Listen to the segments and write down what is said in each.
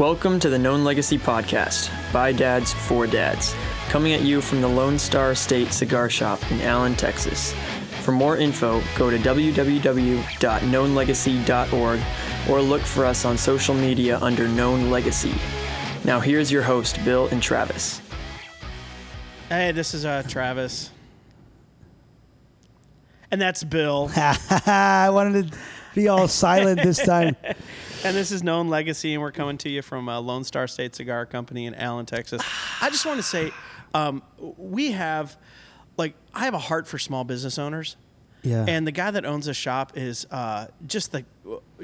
Welcome to the Known Legacy Podcast by Dads for Dads, coming at you from the Lone Star State Cigar Shop in Allen, Texas. For more info, go to www.knownlegacy.org or look for us on social media under Known Legacy. Now, here's your host, Bill and Travis. Hey, this is uh, Travis. And that's Bill. I wanted to be all silent this time. And this is Known Legacy, and we're coming to you from uh, Lone Star State Cigar Company in Allen, Texas. I just want to say, um, we have, like, I have a heart for small business owners. Yeah. And the guy that owns the shop is uh, just the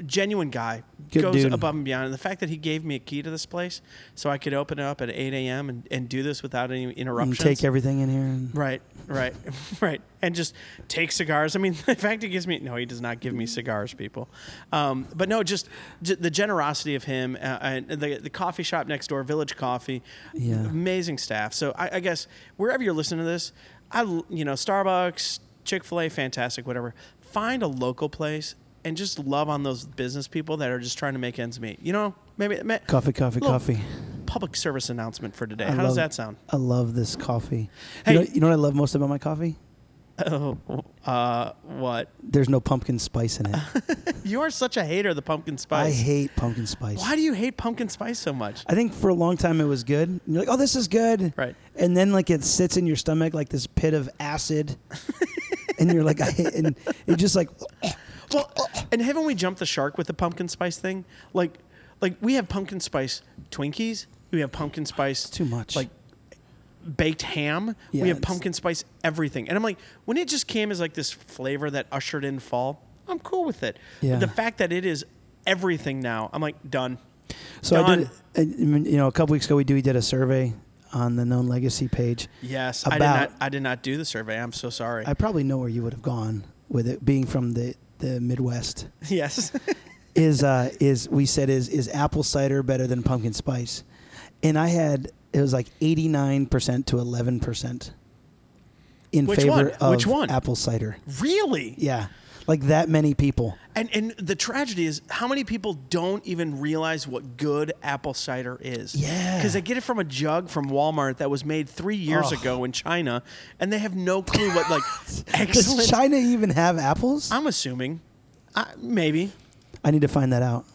genuine guy. Good goes dude. above and beyond. And the fact that he gave me a key to this place so I could open it up at 8 a.m. and, and do this without any and interruptions. take everything in here. And, Right, right, right, and just take cigars. I mean, the fact he gives me no, he does not give me cigars, people. Um, but no, just j- the generosity of him uh, and the the coffee shop next door, Village Coffee. Yeah. amazing staff. So I, I guess wherever you're listening to this, I, you know Starbucks, Chick Fil A, fantastic, whatever. Find a local place and just love on those business people that are just trying to make ends meet. You know, maybe ma- coffee, coffee, coffee. public service announcement for today. I How does that sound? I love this coffee. Hey. You, know, you know what I love most about my coffee? Oh, uh, what? There's no pumpkin spice in it. You are such a hater of the pumpkin spice. I hate pumpkin spice. Why do you hate pumpkin spice so much? I think for a long time it was good. And You're like, oh, this is good. Right. And then like it sits in your stomach like this pit of acid. and you're like, I hate, and it just like, Well, and haven't we jumped the shark with the pumpkin spice thing? Like, like we have pumpkin spice Twinkies. We have pumpkin spice too much. Like baked ham. Yeah, we have pumpkin spice everything. And I'm like, when it just came as like this flavor that ushered in fall, I'm cool with it. Yeah. The fact that it is everything now, I'm like done. so I did, you know, a couple weeks ago we do we did a survey on the known legacy page. Yes, I did not. I did not do the survey. I'm so sorry. I probably know where you would have gone with it being from the, the Midwest. yes. is uh, is we said is is apple cider better than pumpkin spice, and I had it was like eighty nine percent to eleven percent in Which favor one? of Which one? apple cider. really? Yeah, like that many people. And and the tragedy is how many people don't even realize what good apple cider is. Yeah. Because they get it from a jug from Walmart that was made three years ago in China, and they have no clue what like Does excellent. China even have apples? I'm assuming, uh, maybe. I need to find that out.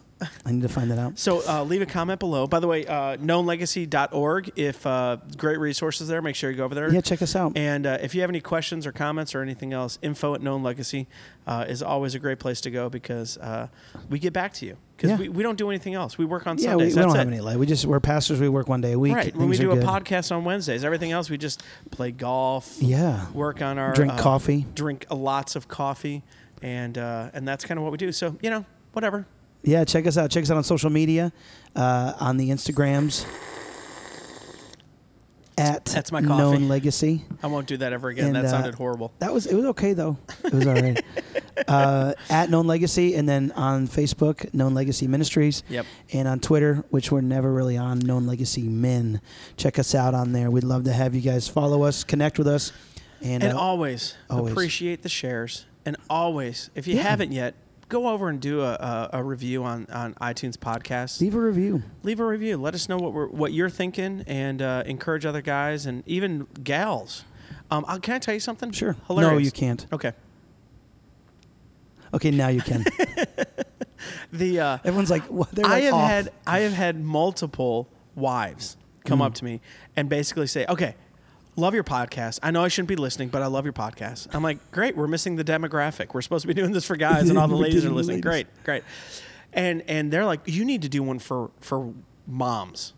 I need to find that out. So uh, leave a comment below. By the way, uh, knownlegacy.org. If uh, great resources there, make sure you go over there. Yeah, check us out. And uh, if you have any questions or comments or anything else, info at Known Legacy uh, is always a great place to go because uh, we get back to you. Because Yeah. we, we don't do anything else. We work on Yeah, we, Sundays. we don't it. have any life. We just we're pastors. We work one day a week. Right. When we do a good. podcast on Wednesdays, everything else we just play golf. Yeah. Work on our Drink uh, coffee. Drink lots of coffee, and uh, and that's kind of what we do. So you know, whatever. Yeah, check us out. Check us out on social media, uh, on the Instagrams. At That's my coffee. known legacy. I won't do that ever again. And, that uh, sounded horrible. That was it was okay though. It was all right. uh, at known legacy, and then on Facebook, known legacy ministries. Yep. And on Twitter, which we're never really on, known legacy men. Check us out on there. We'd love to have you guys follow us, connect with us, and, And uh, always, always. appreciate the shares. And always, if you Yeah. haven't yet, go over and do a, a, a review on, on iTunes podcast. leave a review. Leave a review. Let us know what we're, what you're thinking, and uh, encourage other guys and even gals. Um, uh, can I tell you something? Sure. Hilarious. No, you can't. Okay. Okay, now you can. The uh, Everyone's like, what? They're I have off. had I have had multiple wives come Mm. up to me and basically say, "Okay, love your podcast. I know I shouldn't be listening, but I love your podcast." I'm like, "Great, we're missing the demographic. We're supposed to be doing this for guys, and all the ladies are listening. Great, great." And and they're like, "You need to do one for for moms."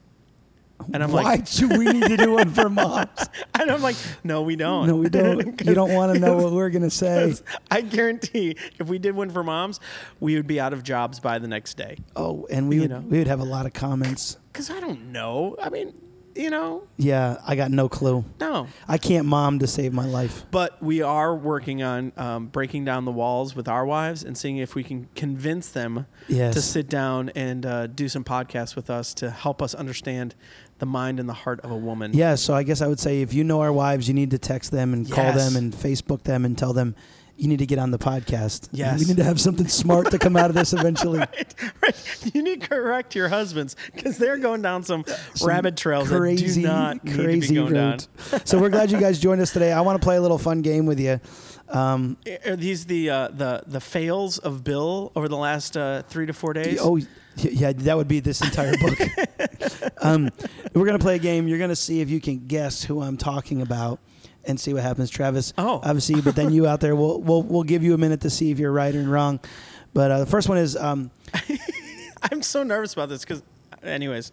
And I'm Why like, Why do we need to do one for moms? and I'm like, "No, we don't. No, we don't. You don't want to know what we're gonna say. I guarantee if we did one for moms, we would be out of jobs by the next day. Oh, and we You would know. we would have a lot of comments. Cause I don't know. I mean, you know, Yeah, I got no clue. no. I can't mom to save my life. But we are working on um, breaking down the walls with our wives and seeing if we can convince them Yes. to sit down and uh, do some podcasts with us to help us understand the mind and the heart of a woman. Yeah, so I guess I would say if you know our wives, you need to text them and call them and Facebook them and tell them you need to get on the podcast. Yes. we need to have something smart to come out of this eventually. right. You need to correct your husbands because they're going down some, Some rabbit trails crazy, that do not need crazy to be going down. route. so we're glad you guys joined us today. I want to play a little fun game with you. Um, Are these the uh, the the fails of Bill over the last uh, three to four days? oh, yeah, that would be this entire book. um, we're gonna play a game. You're gonna see if you can guess who I'm talking about. And see what happens, Travis. Oh. obviously, but then you out there, we'll we'll we'll give you a minute to see if you're right or wrong. But uh, the first one is um, I'm so nervous about this because, anyways,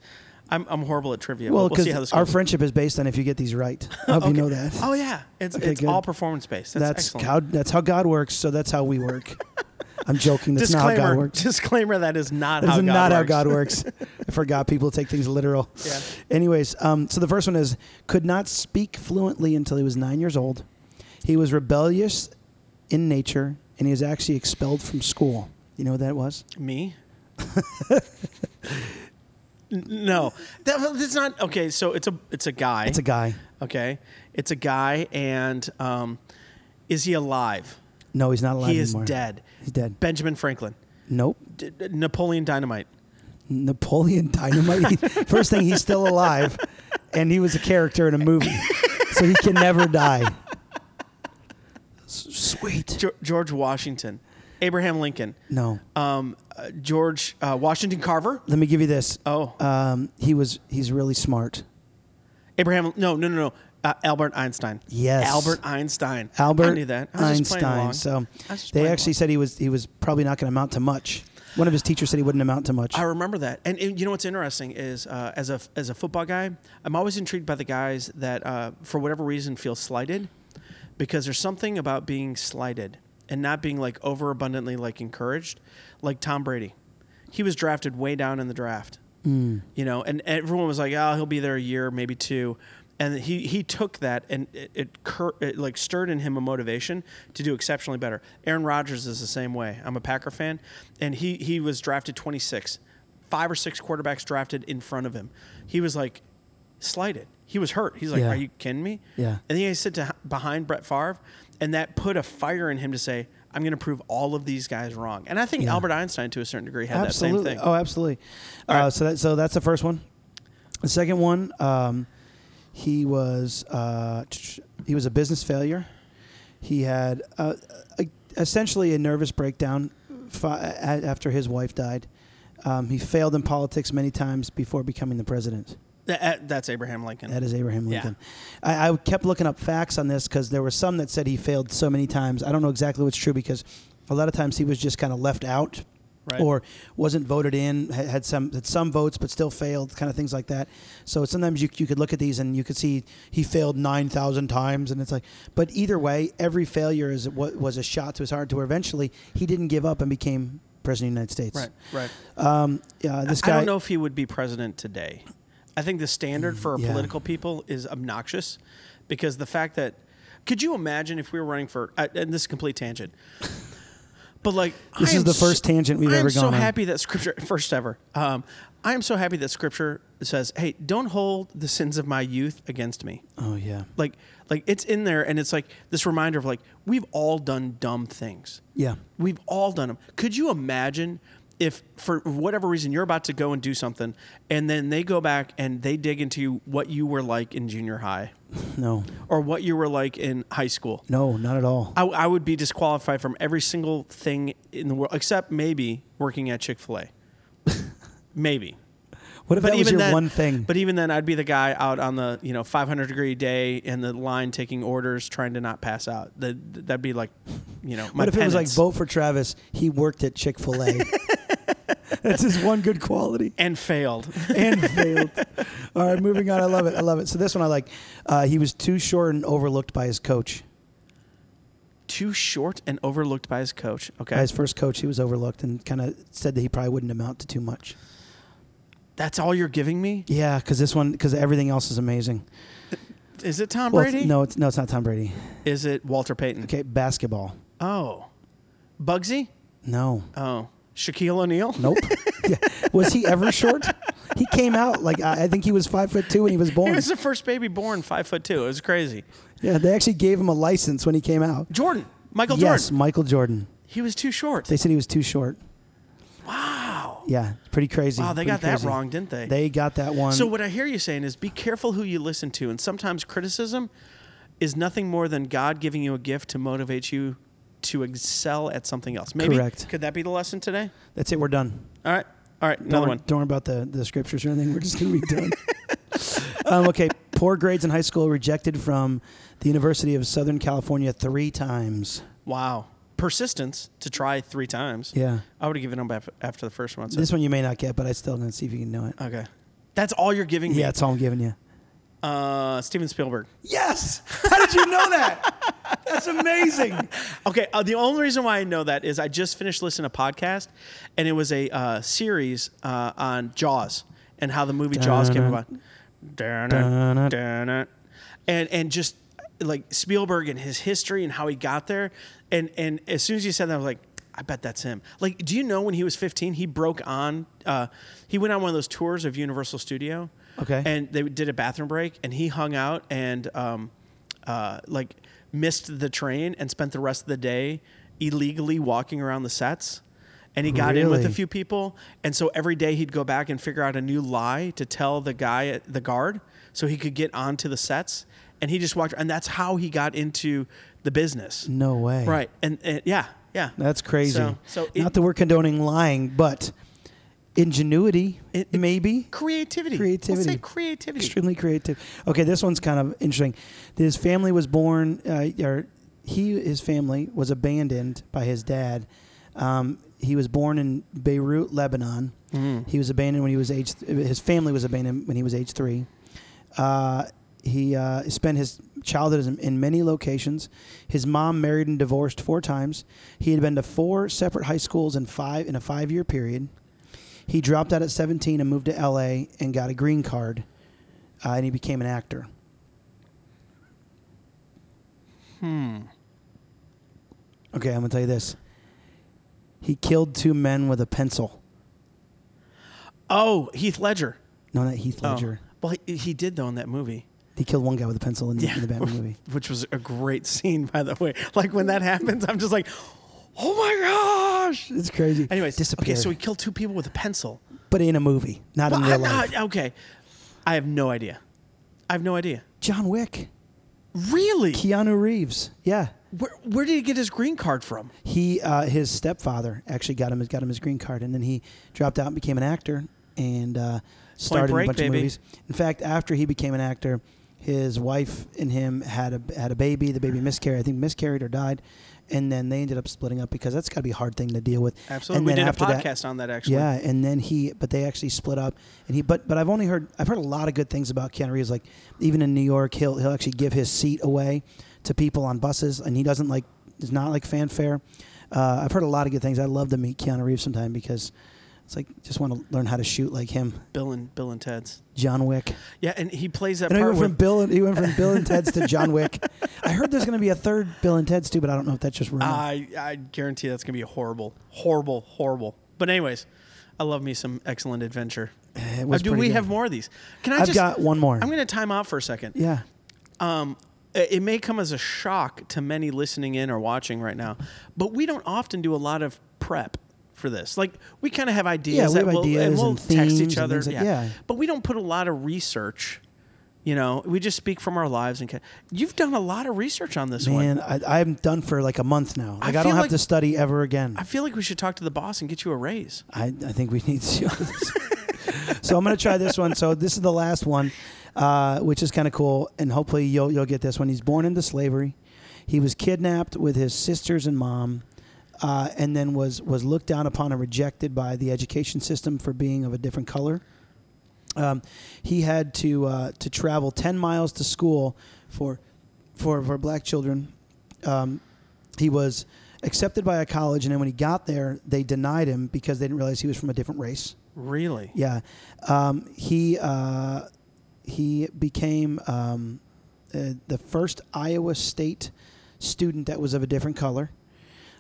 I'm I'm horrible at trivia. well, we'll, we'll because this our friendship is based on if you get these right. I hope you know that. Oh yeah, it's Okay, it's all performance based. That's, that's that's how God works. So that's how we work. I'm joking. That's not how. God works. Disclaimer. That is not That how is God not works. how God works. I forgot people take things literal. Yeah. Anyways, um, so the first one is could not speak fluently until he was nine years old. He was rebellious in nature, and he was actually expelled from school. You know what that was? Me? No, that, that's not okay. So it's a it's a guy. It's a guy. okay. It's a guy, and um, is he alive? No, he's not alive he is anymore. dead. He's dead. Benjamin Franklin, Nope. D- D- Napoleon Dynamite. Napoleon Dynamite. First thing, he's still alive, and he was a character in a movie, so he can never die. S- Sweet. Geor- George Washington, Abraham Lincoln, No. um, uh, George uh, Washington Carver. Let me give you this. Oh, Um, he was. He's really smart. Abraham. No, no, no, no. Uh, Albert Einstein. Yes. Albert Einstein. Albert I knew that. I Einstein. So I was just they actually along. said he was he was probably not going to amount to much. One of his teachers said he wouldn't amount to much. I remember that, and, and you know what's interesting is uh, as a as a football guy, I'm always intrigued by the guys that uh, for whatever reason feel slighted, because there's something about being slighted and not being like overabundantly like encouraged, like Tom Brady. He was drafted way down in the draft, Mm. you know, and everyone was like, "Oh, he'll be there a year, maybe two. And he, he took that and it, it, cur- it like stirred in him a motivation to do exceptionally better. Aaron Rodgers is the same way. I'm a Packer fan, and he he was drafted 26, five or six quarterbacks drafted in front of him. He was like slighted. He was hurt. He's like, Yeah. "Are you kidding me?" Yeah. And then he sit to, behind Brett Favre, and that put a fire in him to say, "I'm going to prove all of these guys wrong." And I think Yeah. Albert Einstein, to a certain degree, had absolutely. that same thing. Oh, absolutely. Uh, right. so that so that's the first one. The second one, um, he was uh, he was a business failure. He had uh, a, essentially a nervous breakdown fi- after his wife died. Um, he failed in politics many times before becoming the president. That- that- that's Abraham Lincoln. That is Abraham Yeah. Lincoln. I, I kept looking up facts on this because there were some that said he failed so many times. I don't know exactly what's true because a lot of times he was just kind of left out Right. or wasn't voted in, had some had some votes but still failed, kind of things like that. So sometimes you you could look at these and you could see he failed nine thousand times, and it's like. But either way, every failure is what was a shot to his heart. To where eventually he didn't give up and became president of the United States. right, right. Um, yeah, this guy. I don't know if he would be president today. I think the standard for yeah. political people is obnoxious because the fact that could you imagine if we were running for uh, and this is a complete tangent. But like This I is the first so- tangent we've ever gone. I am so on. happy that scripture first ever. Um, I am so happy that scripture says, "Hey, don't hold the sins of my youth against me." Oh yeah. Like like it's in there and it's like this reminder of like we've all done dumb things. Yeah. We've all done them. Could you imagine if, for whatever reason, you're about to go and do something, and then they go back and they dig into what you were like in junior high No. or what you were like in high school? No, not at all. I, I would be disqualified from every single thing in the world, except maybe working at Chick Fil A. maybe. What if that was your then, one thing? But even then, I'd be the guy out on the you know 500 degree day in the line taking orders, trying to not pass out. That that'd be like, you know, my what if it was like vote for Travis? He worked at Chick Fil A. That's his one good quality. and failed. And failed. All right, moving on. I love it. I love it. So this one I like. Uh, he was too short and overlooked by his coach. Too short and overlooked by his coach. Okay, By his first coach, he was overlooked and kind of said that he probably wouldn't amount to too much. that's all you're giving me. Yeah, because this one, because everything else is amazing. Is it Tom Well, it's- Brady? no, it's no, it's not Tom Brady. Is it Walter Payton? Okay, basketball. Oh, Muggsy. No, Oh, Shaquille O'Neal. nope. yeah. Was he ever short? He came out like I think he was five foot two when he was born. He was the first baby born five foot two. It was crazy. Yeah, they actually gave him a license when he came out. Jordan. Michael Jordan. yes. Michael Jordan. He was too short. They said he was too short. wow. Yeah, pretty crazy. Wow, they pretty got that wrong, didn't they? They got that one. So what I hear you saying is be careful who you listen to, and sometimes criticism is nothing more than God giving you a gift to motivate you to excel at something else. Maybe Correct. could that be the lesson today? That's it. We're done. All right, all right, Don't, another one. don't worry about the, the scriptures or anything. We're just going to be done. um, okay. Poor grades in high school, rejected from the University of Southern California three times. Wow, persistence to try three times. Yeah. I would have given up af- after the first one. So. This one you may not get, but I still to see if you can know it. okay, that's all you're giving me. Yeah, that's all I'm giving you. Uh, Steven Spielberg. Yes. How did you know that? That's amazing. Okay, uh, the only reason why I know that is I just finished listening to a podcast, and it was a uh, series uh, on Jaws and how the movie Jaws came about. And and just like Spielberg and his history and how he got there, and and as soon as you said that, I was like. I bet that's him. Like, do you know when he was 15, he broke on, uh, he went on one of those tours of Universal Studio. Okay. And they did a bathroom break, and he hung out and um, uh, like missed the train and spent the rest of the day illegally walking around the sets. And he got in with a few people, and so every day he'd go back and figure out a new lie to tell the guy, the guard, so he could get onto the sets. And he just walked, and that's how he got into the business. No way. Right? And, and yeah, yeah. That's crazy. So, so it- not that we're condoning lying, but ingenuity, It- it- maybe. creativity. Creativity. Let's say creativity. Extremely creative. Okay, this one's kind of interesting. His family was born, uh, or he, his family was abandoned by his dad. Um, he was born in Beirut, Lebanon. Mm. He was abandoned when he was age. His family was abandoned when he was age three. Uh, he uh, spent his childhood in, in many locations. His mom married and divorced four times. He had been to four separate high schools in five in a five year period. He dropped out at 17 and moved to LA and got a green card, uh, and he became an actor. Hmm. Okay, I'm gonna tell you this. He killed two men with a pencil. Oh, Heath Ledger. No, not Heath Oh. Ledger. Well, he, he did though in that movie. He killed one guy with a pencil in, the in the Batman movie. which was a great scene, by the way. Like when that happens, I'm just like, oh my gosh. It's crazy. Anyways, disappeared. okay, so he killed two people with a pencil. but in a movie, not in Well, real I'm life. okay, I have no idea. I have no idea. John Wick, Really? Keanu Reeves. Yeah, Where, where did he get his green card from? he uh, his stepfather actually got him got him his green card, and then he dropped out and became an actor and uh, started Break, a bunch baby. of movies. In fact, after he became an actor, his wife and him had a had a baby. The baby miscarried. I think miscarried or died, and then they ended up splitting up because that's got to be a hard thing to deal with. Absolutely. And we then did a after that- on that actually. Yeah, and then he, but they actually split up, and he, but but I've only heard, I've heard a lot of good things about Keanu Reeves. Like even in New York, he'll he'll actually give his seat away to people on buses, and he doesn't like, it's not like fanfare. Uh, I've heard a lot of good things. I'd love to meet Keanu Reeves sometime because it's like just want to learn how to shoot like him. Bill and Bill and Ted's. John Wick. Yeah, and he plays that know he went from Bill. and He went from Bill and Ted's to John Wick. I heard there's going to be a third Bill and Ted's too, but I don't know if that's just rumor. I I guarantee that's gonna be horrible, horrible, horrible. But anyways, I love me some excellent adventure. it Uh, do we good. have more of these? Can I I've just? got one more. I'm gonna time out for a second. yeah. um, it may come as a shock to many listening in or watching right now, but we don't often do a lot of prep for this. Like we kind of have ideas Yeah, we that have we'll, and ideas we'll and text each other. like- yeah. yeah. but we don't put a lot of research. You know, we just speak from our lives. And you've done a lot of research on this one. Man, I, I'm done for like a month now. Like I, don't feel have like- to study ever again. I feel like we should talk to the boss and get you a raise. I, I think we need to. so I'm going to try this one. So this is the last one, uh, which is kind of cool, and hopefully you'll you'll get this one. He's born into slavery. He was kidnapped with his sisters and mom, uh, and then was was looked down upon and rejected by the education system for being of a different color. Um, he had to uh, to travel 10 miles to school for for for black children. Um, he was accepted by a college, and then when he got there, they denied him because they didn't realize he was from a different race. Really? Yeah, um, he uh, he became um, uh, the first Iowa State student that was of a different color.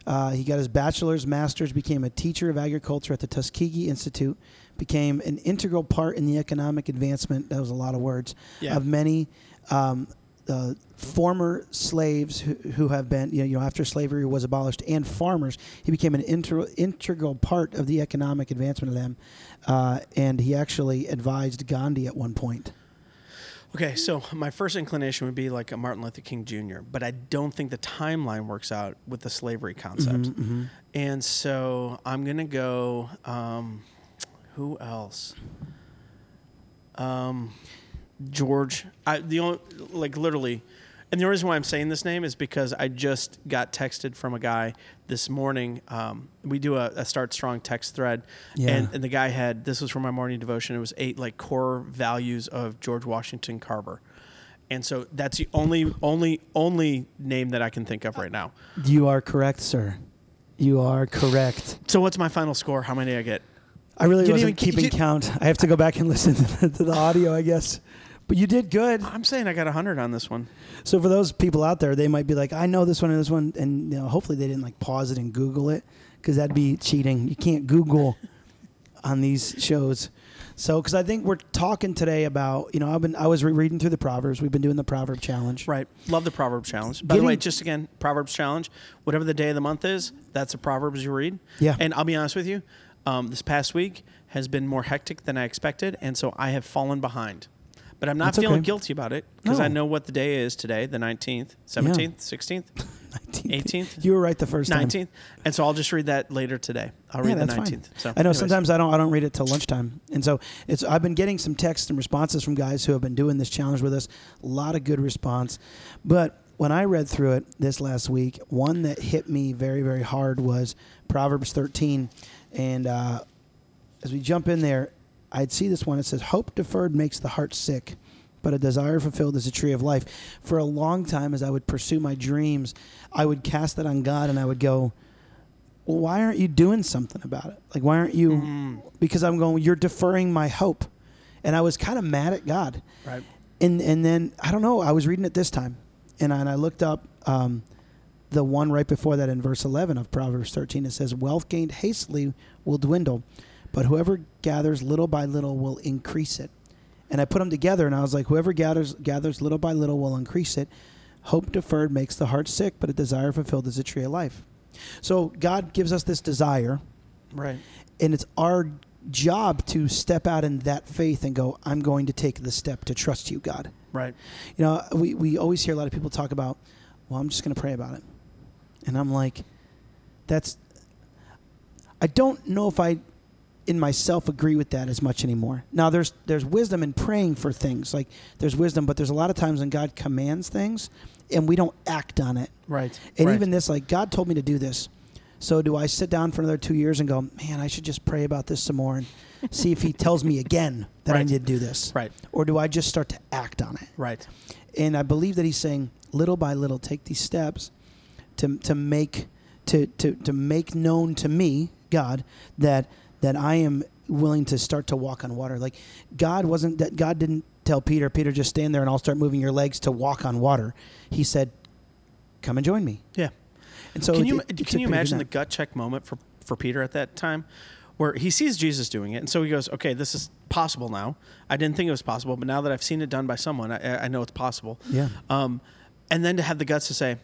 Uh, he got his bachelor's, master's, became a teacher of agriculture at the Tuskegee Institute, became an integral part in the economic advancement. That was a lot of words Yeah. of many um, uh, former slaves who, who have been, you know, you know, after slavery was abolished, and farmers. He became an inter- integral part of the economic advancement of them, uh, and he actually advised Gandhi at one point. Okay, so my first inclination would be like a Martin Luther King Jr., but I don't think the timeline works out with the slavery concept. Mm-hmm, And so I'm gonna go. Um, who else? Um, George. I the only like literally, and the reason why I'm saying this name is because I just got texted from a guy this morning. Um, we do a, a Start Strong text thread, Yeah. and, and the guy had this was for my morning devotion. It was eight like core values of George Washington Carver. And so that's the only, only, only name that I can think of right now. You are correct, sir. You are correct. So what's my final score? How many I get? I really You wasn't even- keeping count. I have to go back and listen to the, to the audio, I guess. But you did good. I'm saying I got 100 on this one. So for those people out there, they might be like, "I know this one and this one," and you know, hopefully they didn't like pause it and Google it because that'd be cheating. You can't Google on these shows. So, because I think we're talking today about, you know, I've been I was rereading through the Proverbs. We've been doing the Proverb Challenge. Right. Love the proverb Challenge. By the way, just again, Proverbs Challenge, whatever the day of the month is, that's the Proverbs you read. Yeah. And I'll be honest with you, um, this past week has been more hectic than I expected, and so I have fallen behind. But I'm not That's feeling okay. guilty about it because I know what the day is today, the 19th, 17th, 16th, 18th, You were right the first time. 19th. And so I'll just read that later today. I'll read the 19th. fine. So I know anyways. sometimes I don't I don't read it till lunchtime, and so it's I've been getting some texts and responses from guys who have been doing this challenge with us. A lot of good response, but when I read through it this last week, one that hit me very very hard was Proverbs 13, and uh, as we jump in there, I'd see this one. It says, "Hope deferred makes the heart sick." But a desire fulfilled is a tree of life. For a long time, as I would pursue my dreams, I would cast that on God and I would go, well, why aren't you doing something about it? Like, why aren't you? Mm-hmm. Because I'm going, you're deferring my hope. And I was kind of mad at God. Right. And, and then, I don't know, I was reading it this time. And I, and I looked up um, the one right before that in verse 11 of Proverbs 13. It says, Wealth gained hastily will dwindle, but whoever gathers little by little will increase it. And I put them together and I was like, whoever gathers, gathers little by little will increase it. Hope deferred makes the heart sick, but a desire fulfilled is a tree of life. So God gives us this desire, Right. and it's our job to step out in that faith and go, I'm going to take the step to trust you, God. Right. You know, we, we always hear a lot of people talk about, well, I'm just going to pray about it. And I'm like, that's, I don't know if I, in myself, agree with that as much anymore. Now, there's, there's wisdom in praying for things. Like, there's wisdom, but there's a lot of times when God commands things and we don't act on it. Right. And right. even this, like, God told me to do this. So do I sit down for another two years and go, man, I should just pray about this some more and see if He tells me again that I need to do this? Right. Or do I just start to act on it? Right. And I believe that He's saying, little by little, take these steps to, to make to, to, to make known to me, God, that that I am willing to start to walk on water. Like God wasn't that God didn't tell Peter, Peter, just stand there and I'll start moving your legs to walk on water. He said, Come and join me. Yeah. And so can you it- it can you me to do imagine the gut check moment for for Peter at that time, where he sees Jesus doing it, and so he goes, "Okay, this is possible now. I didn't think it was possible, but now that I've seen it done by someone, I, I know it's possible." Yeah. Um, and then to have the guts to say,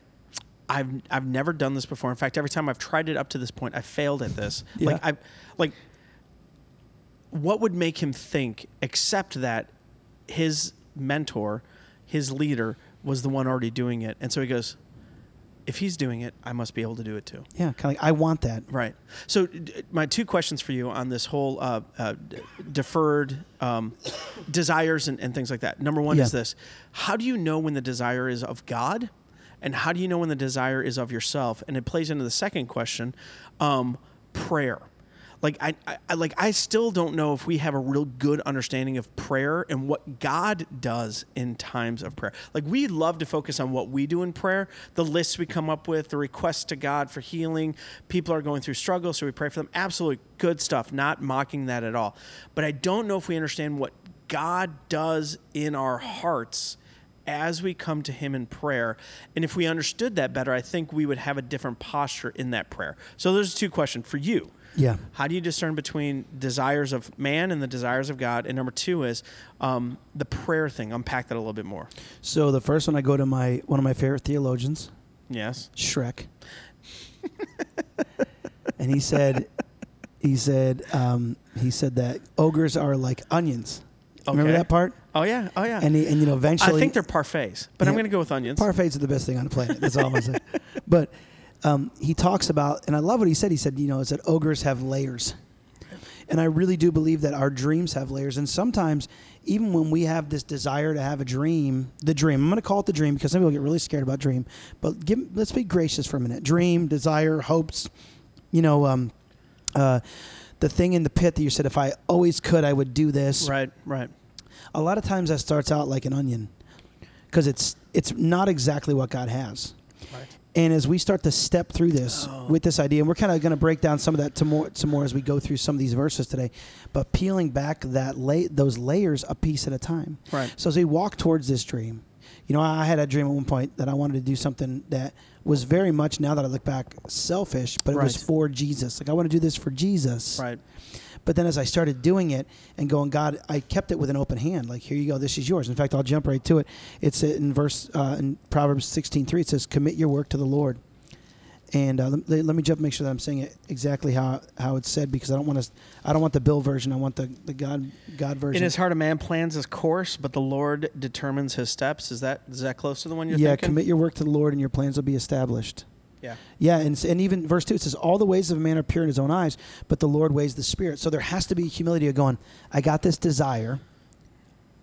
"I've I've never done this before. In fact, every time I've tried it up to this point, I failed at this. Yeah. Like I, like, what would make him think, except that his mentor, his leader, was the one already doing it, and so he goes." If he's doing it, I must be able to do it too. Yeah, kind of like I want that. Right. So, d- my two questions for you on this whole uh, uh, d- deferred um, desires and, and things like that. Number one Yeah. is this How do you know when the desire is of God? And how do you know when the desire is of yourself? And it plays into the second question um, prayer. Like I, I, like I still don't know if we have a real good understanding of prayer and what God does in times of prayer. Like we love to focus on what we do in prayer, the lists we come up with, the requests to God for healing. People are going through struggles, so we pray for them. Absolutely good stuff. Not mocking that at all. But I don't know if we understand what God does in our hearts as we come to Him in prayer. And if we understood that better, I think we would have a different posture in that prayer. So there's two questions for you. Yeah. How do you discern between desires of man and the desires of God? And number two is um, the prayer thing. Unpack that a little bit more. So the first one, I go to my one of my favorite theologians, Yes. Shrek, and he said, he said, um, he said that ogres are like onions. Remember that part? Oh yeah. Oh yeah. And he, and you know eventually I think they're parfaits, but I'm going to go with onions. Parfaits are the best thing on the planet. That's all I'm gonna say. But um, he talks about, and I love what he said. He said, you know, is that ogres have layers, and I really do believe that our dreams have layers. And sometimes, even when we have this desire to have a dream, the dream, I'm going to call it the dream because some people get really scared about dream. But give, let's be gracious for a minute. Dream, desire, hopes. You know, um, uh, the thing in the pit that you said, if I always could, I would do this right. Right. a lot of times that starts out like an onion because it's it's not exactly what God has. Right. And as we start to step through this Oh. with this idea, and we're kind of going to break down some of that to more, some more as we go through some of these verses today, but peeling back that la- those layers a piece at a time. Right. So as we walk towards this dream, you know, I had a dream at one point that I wanted to do something that was very much, now that I look back, selfish, but it was for Jesus. Like I want to do this for Jesus. Right. But then as I started doing it and going, God, I kept it with an open hand. Like, here you go, this is yours. In fact, I'll jump right to it. It's in verse uh, in Proverbs sixteen three. It says, "Commit your work to the Lord." And uh, let, let me jump, make sure that I'm saying it exactly how how it's said because I don't want to. I don't want the Bill version. I want the, the God God version. In his heart, a man plans his course, but the Lord determines his steps. Is that is that close to the one you're thinking? yeah, thinking? commit your work to the Lord, and your plans will be established. Yeah. Yeah, and, and even verse 2, it says, All the ways of a man are pure in his own eyes, but the Lord weighs the spirit. So there has to be humility of going, I got this desire.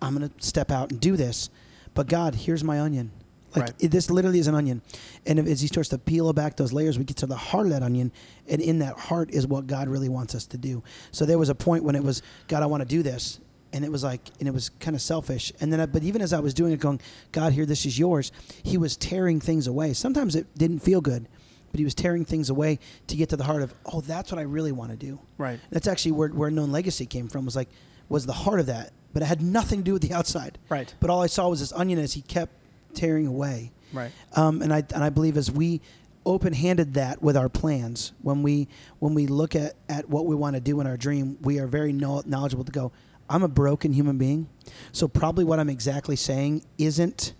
I'm going to step out and do this. But God, here's my onion. Like Right. it, this literally is an onion. And if, as he starts to peel back those layers, we get to the heart of that onion. And in that heart is what God really wants us to do. So there was a point when it was, God, I want to do this. And it was like, and it was kind of selfish. And then, I, but even as I was doing it, going, God, here, this is yours, he was tearing things away. Sometimes it didn't feel good, but he was tearing things away to get to the heart of, oh, that's what I really want to do. Right. That's actually where, where known legacy came from, was like, was the heart of that. But it had nothing to do with the outside. Right. But all I saw was this onion as he kept tearing away. Right. Um, and I and I believe as we open-handed that with our plans, when we when we look at, at what we want to do in our dream, we are very knowledgeable to go. I'm a broken human being, so probably what I'm exactly saying isn't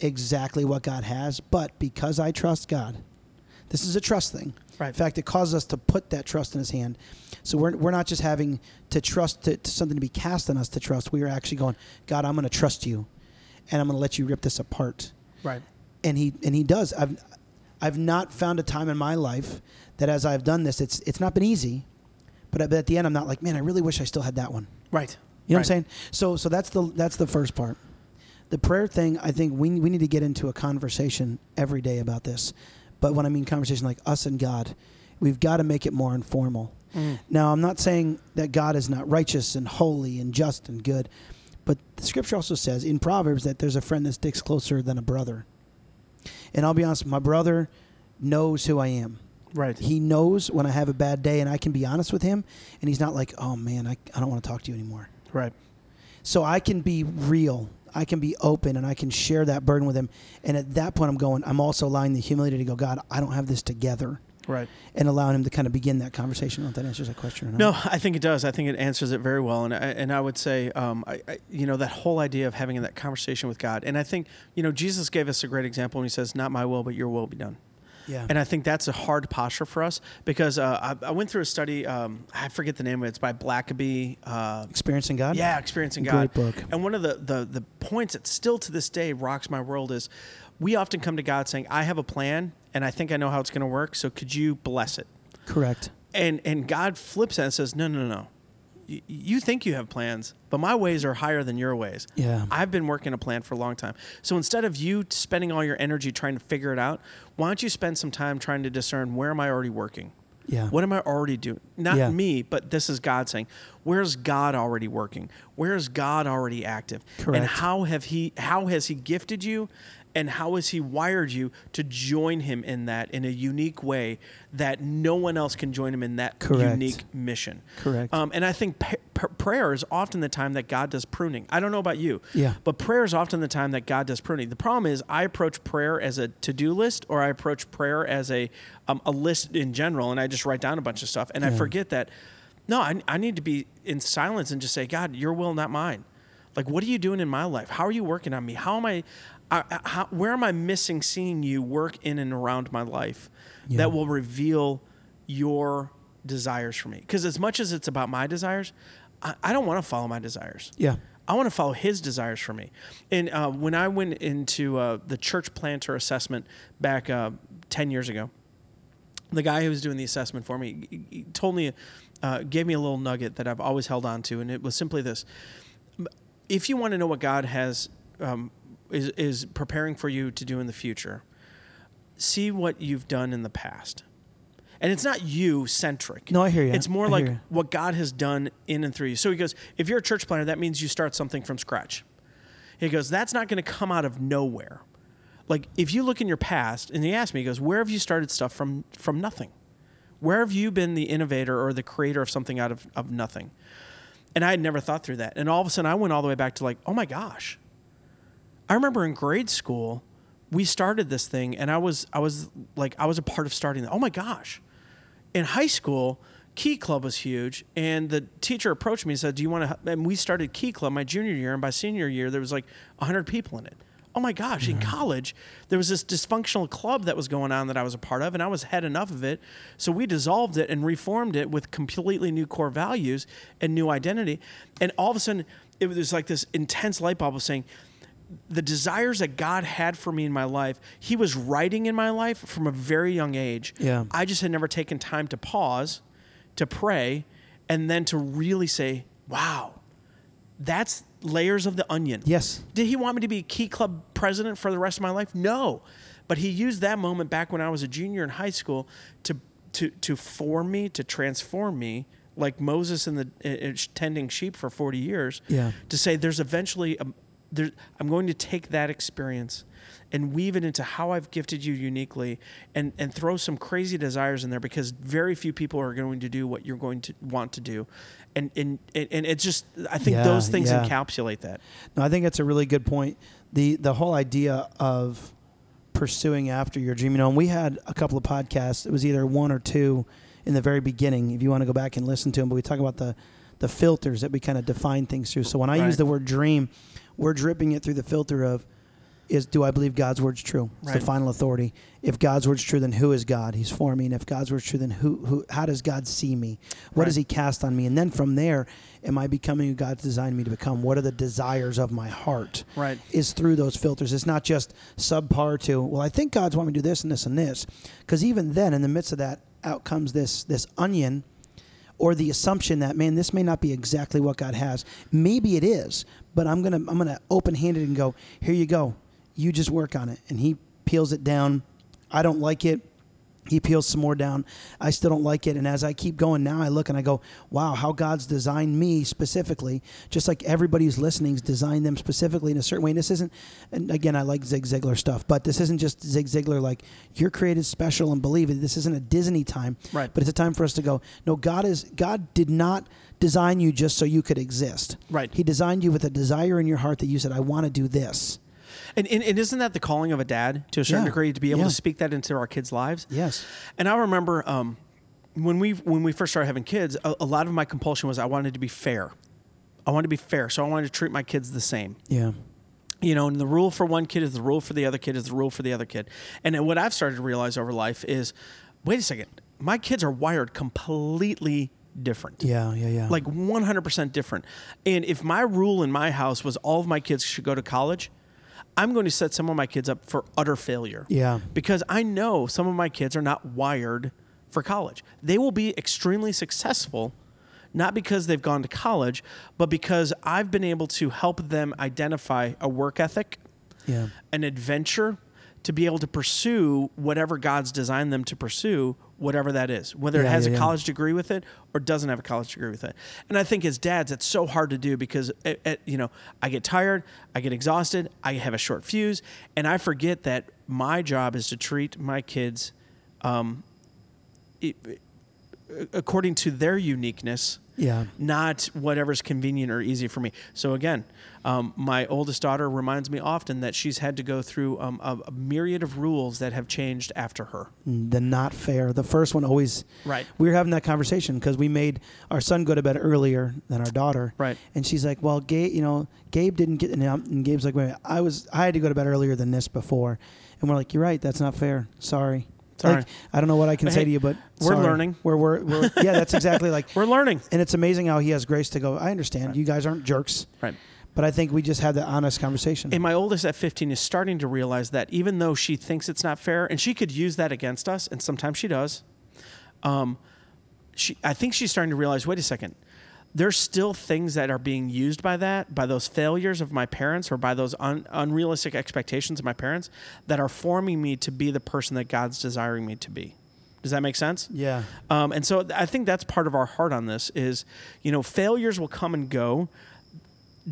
exactly what God has. But because I trust God, this is a trust thing. Right. In fact, it causes us to put that trust in His hand. So we're, we're not just having to trust to, to something to be cast on us to trust. We are actually going, God, I'm going to trust you, and I'm going to let you rip this apart Right. and he and he does. I've I've not found a time in my life that as I've done this, it's it's not been easy, but, at- but at the end, I'm not like, man, I really wish I still had that one. Right. You know Right. what I'm saying? So so that's the that's the first part. The prayer thing, I think we we need to get into a conversation every day about this. But when I mean conversation like us and God, we've got to make it more informal. Mm. Now, I'm not saying that God is not righteous and holy and just and good, but the scripture also says in Proverbs that there's a friend that sticks closer than a brother. And I'll be honest, my brother knows who I am. Right. He knows when I have a bad day and I can be honest with him, and he's not like, oh man, I, I don't want to talk to you anymore. Right. So I can be real. I can be open and I can share that burden with him. And at that point, I'm going, I'm also allowing the humility to go, God, I don't have this together. Right. And allowing him to kind of begin that conversation. I don't know if that answers that question or not. No, I think it does. I think it answers it very well, and I, and I would say, um, I, I, you know, that whole idea of having that conversation with God, and I think, you know, Jesus gave us a great example when he says, "Not my will, but your will be done." Yeah. And I think that's a hard posture for us because uh, I, I went through a study. Um, I forget the name of it. It's by Blackaby. Uh, Experiencing God? yeah, experiencing God. Great book. And one of the, the the points that still to this day rocks my world is, we often come to God saying, "I have a plan, and I think I know how it's going to work. So could you bless it?" Correct. And and God flips that and says, "No, no, no, no. You, think you have plans, but my ways are higher than your ways. Yeah. I've been working a plan for a long time. So instead of you spending all your energy trying to figure it out, why don't you spend some time trying to discern where am I already working? Yeah. What am I already doing? Not Yeah. me, but this is God saying, where's God already working? Where's God already active? And how have he how has he gifted you and how has he wired you to join him in that in a unique way that no one else can join him in that Correct. unique mission. Correct. Um, and I think p- p- prayer is often the time that God does pruning. I don't know about you. Yeah. But prayer is often the time that God does pruning. The problem is I approach prayer as a to-do list or I approach prayer as a um, a list in general and I just write down a bunch of stuff and I forget that no, I, I need to be in silence and just say, God, your will, not mine. Like, what are you doing in my life? How are you working on me? How am I, I how, where am I missing seeing you work in and around my life Yeah. that will reveal your desires for me? Because as much as it's about my desires, I, I don't want to follow my desires. Yeah. I want to follow his desires for me. And uh, when I went into uh, the church planter assessment back uh, 10 years ago, the guy who was doing the assessment for me told me, uh, gave me a little nugget that I've always held on to, and it was simply this: If you want to know what God has um, is is preparing for you to do in the future, see what you've done in the past. And it's not you centric. No, I hear you. It's more I like what God has done in and through you. So he goes, if you're a church planter, that means you start something from scratch. He goes, that's not going to come out of nowhere. Like if you look in your past, and he asked me, he goes, where have you started stuff from from nothing? Where have you been the innovator or the creator of something out of, of nothing? And I had never thought through that. And all of a sudden I went all the way back to like, oh my gosh. I remember in grade school, we started this thing and I was I was like I was a part of starting that. Oh my gosh. In high school, Key Club was huge, and the teacher approached me and said, "Do you want to?" And we started Key Club my junior year, and by senior year, there was like hundred people in it. Oh my gosh! In mm-hmm. college, there was this dysfunctional club that was going on that I was a part of, and I was head enough of it. So we dissolved it and reformed it with completely new core values and new identity. And all of a sudden, it was like this intense light bulb of saying, the desires that God had for me in my life, He was writing in my life from a very young age. Yeah. I just had never taken time to pause, to pray, and then to really say, wow, that's layers of the onion. Yes. Did He want me to be Key Club president for the rest of my life? No. But He used that moment back when I was a junior in high school to, to, to form me, to transform me. Like Moses in the uh, tending sheep for forty years, Yeah. to say there's eventually a, there, I'm going to take that experience and weave it into how I've gifted you uniquely and, and throw some crazy desires in there because very few people are going to do what you're going to want to do. And, and, and it's just, I think Yeah, those things yeah. encapsulate that. No, I think that's a really good point. The the whole idea of pursuing after your dream. You know, and we had a couple of podcasts. It was either one or two in the very beginning. If you want to go back and listen to them, but we talk about the the filters that we kind of define things through. So when I Right. use the word dream, we're dripping it through the filter of is do I believe God's word's true? It's Right. the final authority. If God's word's true, then who is God? He's for me. And if God's word's true, then who who how does God see me? What Right. does he cast on me? And then from there, am I becoming who God's designed me to become? What are the desires of my heart? Right. Is through those filters. It's not just subpar to, well, I think God's want me to do this and this and this. Because even then, in the midst of that, out comes this this onion or the assumption that man this may not be exactly what god has. Maybe it is but i'm gonna i'm gonna open handed and go here you go. You just work on it. And he peels it down. I don't like it he peels some more down. I still don't like it. And as i keep going now i look and i go wow how god's designed me specifically just like everybody who's listening has designed them specifically in a certain way. And this isn't and again i like zig ziglar stuff but this isn't just zig ziglar like you're created special and believe it. This isn't a disney time Right. but it's a time for us to go no god is god did not design you just so you could exist. Right. he designed you with a desire in your heart that you said i want to do this And, and, and isn't that the calling of a dad to a certain Yeah. degree to be able Yeah. to speak that into our kids' lives? yes And I remember um, when we when we first started having kids, a, a lot of my compulsion was I wanted to be fair. I wanted to be fair, so I wanted to treat my kids the same. yeah You know, and the rule for one kid is the rule for the other kid is the rule for the other kid. And what I've started to realize over life is, wait a second, my kids are wired completely different. yeah yeah yeah Like 100% different. And if my rule in my house was all of my kids should go to college, I'm going to set some of my kids up for utter failure. Yeah. Because I know some of my kids are not wired for college. They will be extremely successful, not because they've gone to college, but because I've been able to help them identify a work ethic, yeah. an adventure, to be able to pursue whatever God's designed them to pursue, whatever that is, whether it has yeah, a yeah. college degree with it or doesn't have a college degree with it. And I think as dads, it's so hard to do because, it, it- you know, I get tired, I get exhausted, I have a short fuse, and I forget that my job is to treat my kids um, according to their uniqueness Yeah. not whatever's convenient or easy for me. So again, um, my oldest daughter reminds me often that she's had to go through um, a, a myriad of rules that have changed after her. The not fair. The first one always. Right. We were having that conversation because we made our son go to bed earlier than our daughter. Right. And she's like, "Well, Gabe, you know, Gabe didn't get." And, I'm- and Gabe's like, "Wait, I was, I had to go to bed earlier than this before," and we're like, "You're right. That's not fair. Sorry." Sorry. Like, I don't know what I can say to you, but we're sorry. learning. We're, we're, we're yeah, that's exactly like. We're learning. And it's amazing how he has grace to go. I understand. You guys aren't jerks. Right. But I think we just had the honest conversation. And my oldest at 15 is starting to realize that even though she thinks it's not fair, and she could use that against us, and sometimes she does, um, she, I think she's starting to realize wait a second, there's still things that are being used by that, by those failures of my parents or by those un, unrealistic expectations of my parents that are forming me to be the person that God's desiring me to be. Does that make sense? yeah. Um, and so I think that's part of our heart on this is, you know, failures will come and go.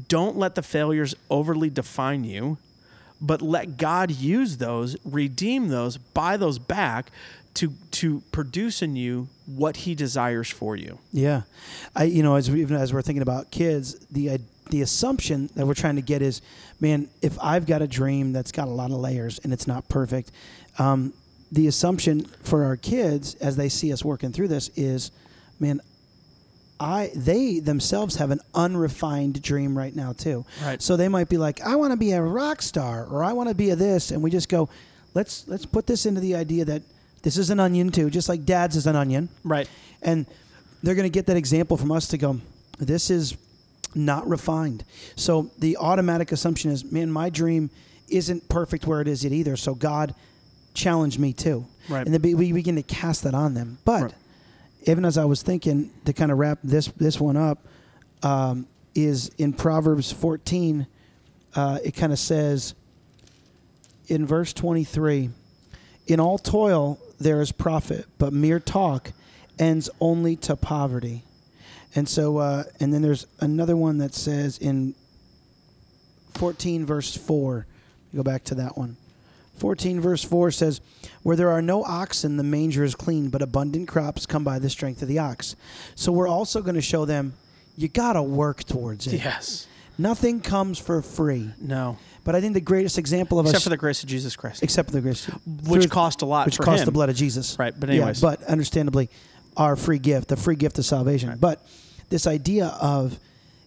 Don't let the failures overly define you, but let God use those, redeem those, buy those back to to produce in you what He desires for you. Yeah, I you know as we, even as we're thinking about kids, the uh, the assumption that we're trying to get is, man, if I've got a dream that's got a lot of layers and it's not perfect, um, the assumption for our kids as they see us working through this is, man, I they themselves have an unrefined dream right now too. Right. So they might be like, I want to be a rock star or I want to be a this, and we just go, let's let's put this into the idea that this is an onion too, just like dad's is an onion Right. and they're going to get that example from us to go this is not refined so the automatic assumption is man my dream isn't perfect where it is yet either so god challenged me too Right. and then we we begin to cast that on them but Right. even as i was thinking to kind of wrap this this one up um, is in proverbs 14 uh, it kind of says in verse 23 in all toil there is profit, but mere talk ends only to poverty. And so, uh, and then there's another one that says in 14 verse 4, go back to that one. 14 verse 4 says, Where there are no oxen, the manger is clean, but abundant crops come by the strength of the ox. So we're also going to show them you got to work towards it. Yes. Nothing comes for free. No. But I think the greatest example of Except us, for the grace of Jesus Christ, except for the grace, which through- cost a lot which cost him. the blood of Jesus. Right, but Yeah, anyways. but understandably, our free gift, the free gift of salvation. Right. But this idea of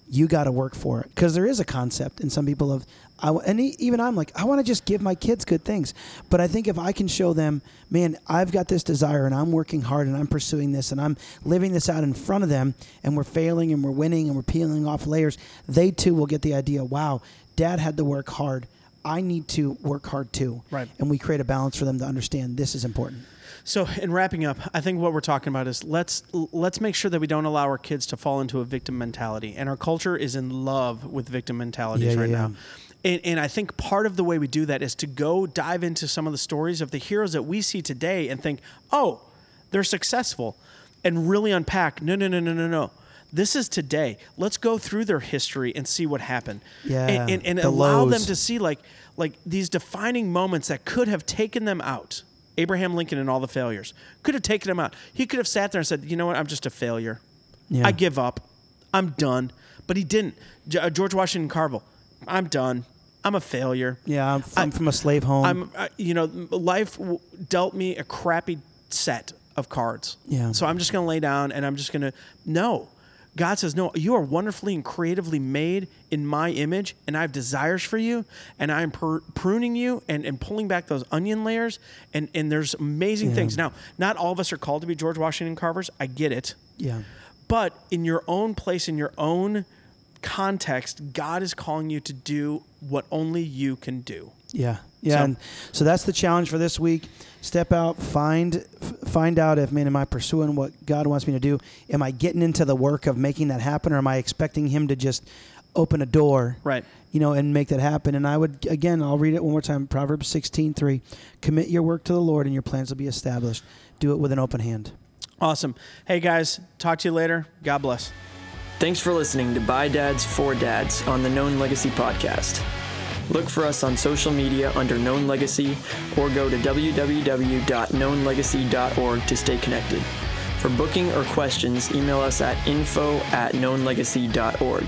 you got to work for it because there is a concept, and some people have, I, and even I'm like, I want to just give my kids good things. But I think if I can show them, man, I've got this desire, and I'm working hard, and I'm pursuing this, and I'm living this out in front of them, and we're failing, and we're winning, and we're peeling off layers, they too will get the idea. Wow, Dad had to work hard. I need to work hard too. Right. And we create a balance for them to understand this is important. So, in wrapping up, I think what we're talking about is let's let's make sure that we don't allow our kids to fall into a victim mentality, and our culture is in love with victim mentalities Yeah, yeah, right yeah. now. And, and I think part of the way we do that is to go dive into some of the stories of the heroes that we see today and think, oh, they're successful, and really unpack. No, no, no, no, no, no. This is today. Let's go through their history and see what happened. Yeah, and, and, and the allow them to see like like these defining moments that could have taken them out. Abraham Lincoln and all the failures could have taken him out. He could have sat there and said, "You know what? I'm just a failure. Yeah. I give up. I'm done." But he didn't. Uh, George Washington Carver, I'm done. I'm a failure. Yeah, I'm, I'm from a slave home. I'm, uh, you know, life w- dealt me a crappy set of cards. Yeah. So I'm just going to lay down and I'm just going to, no. God says, no, you are wonderfully and creatively made in my image, and I have desires for you, and I'm pr- pruning you and, and pulling back those onion layers, and, and there's amazing things. Now, not all of us are called to be George Washington Carvers. I get it. yeah. But in your own place, in your own context, God is calling you to do what only you can do. Yeah, yeah, So- and so that's the challenge for this week. Step out, find find out if man, am I pursuing what God wants me to do? Am I getting into the work of making that happen, or am I expecting Him to just open a door Right. you know, and make that happen. And I would again, I'll read it one more time. Proverbs sixteen three: Commit your work to the Lord, and your plans will be established. Do it with an open hand. Awesome. Hey guys, talk to you later. God bless. Thanks for listening to By Dads for Dads on the Known Legacy podcast. Look for us on social media under Known Legacy or go to www.knownlegacy.org to stay connected. For booking or questions, email us at info at knownlegacy.org.